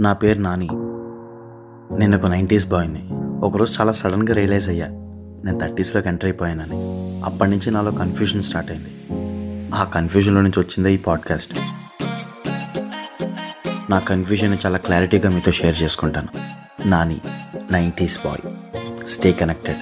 నా పేరు నాని. నేను ఒక నైంటీస్ బాయ్ని. ఒకరోజు చాలా సడన్గా రియలైజ్ అయ్యా. నేను థర్టీస్లోకి ఎంటర్ అయిపోయానని. అప్పటి నుంచి నాలో కన్ఫ్యూజన్ స్టార్ట్ అయింది. ఆ కన్ఫ్యూజన్లో నుంచి వచ్చిందే ఈ పాడ్కాస్ట్. నా కన్ఫ్యూజన్ చాలా క్లారిటీగా మీతో షేర్ చేసుకుంటాను. Nani nineties boy. Stay connected.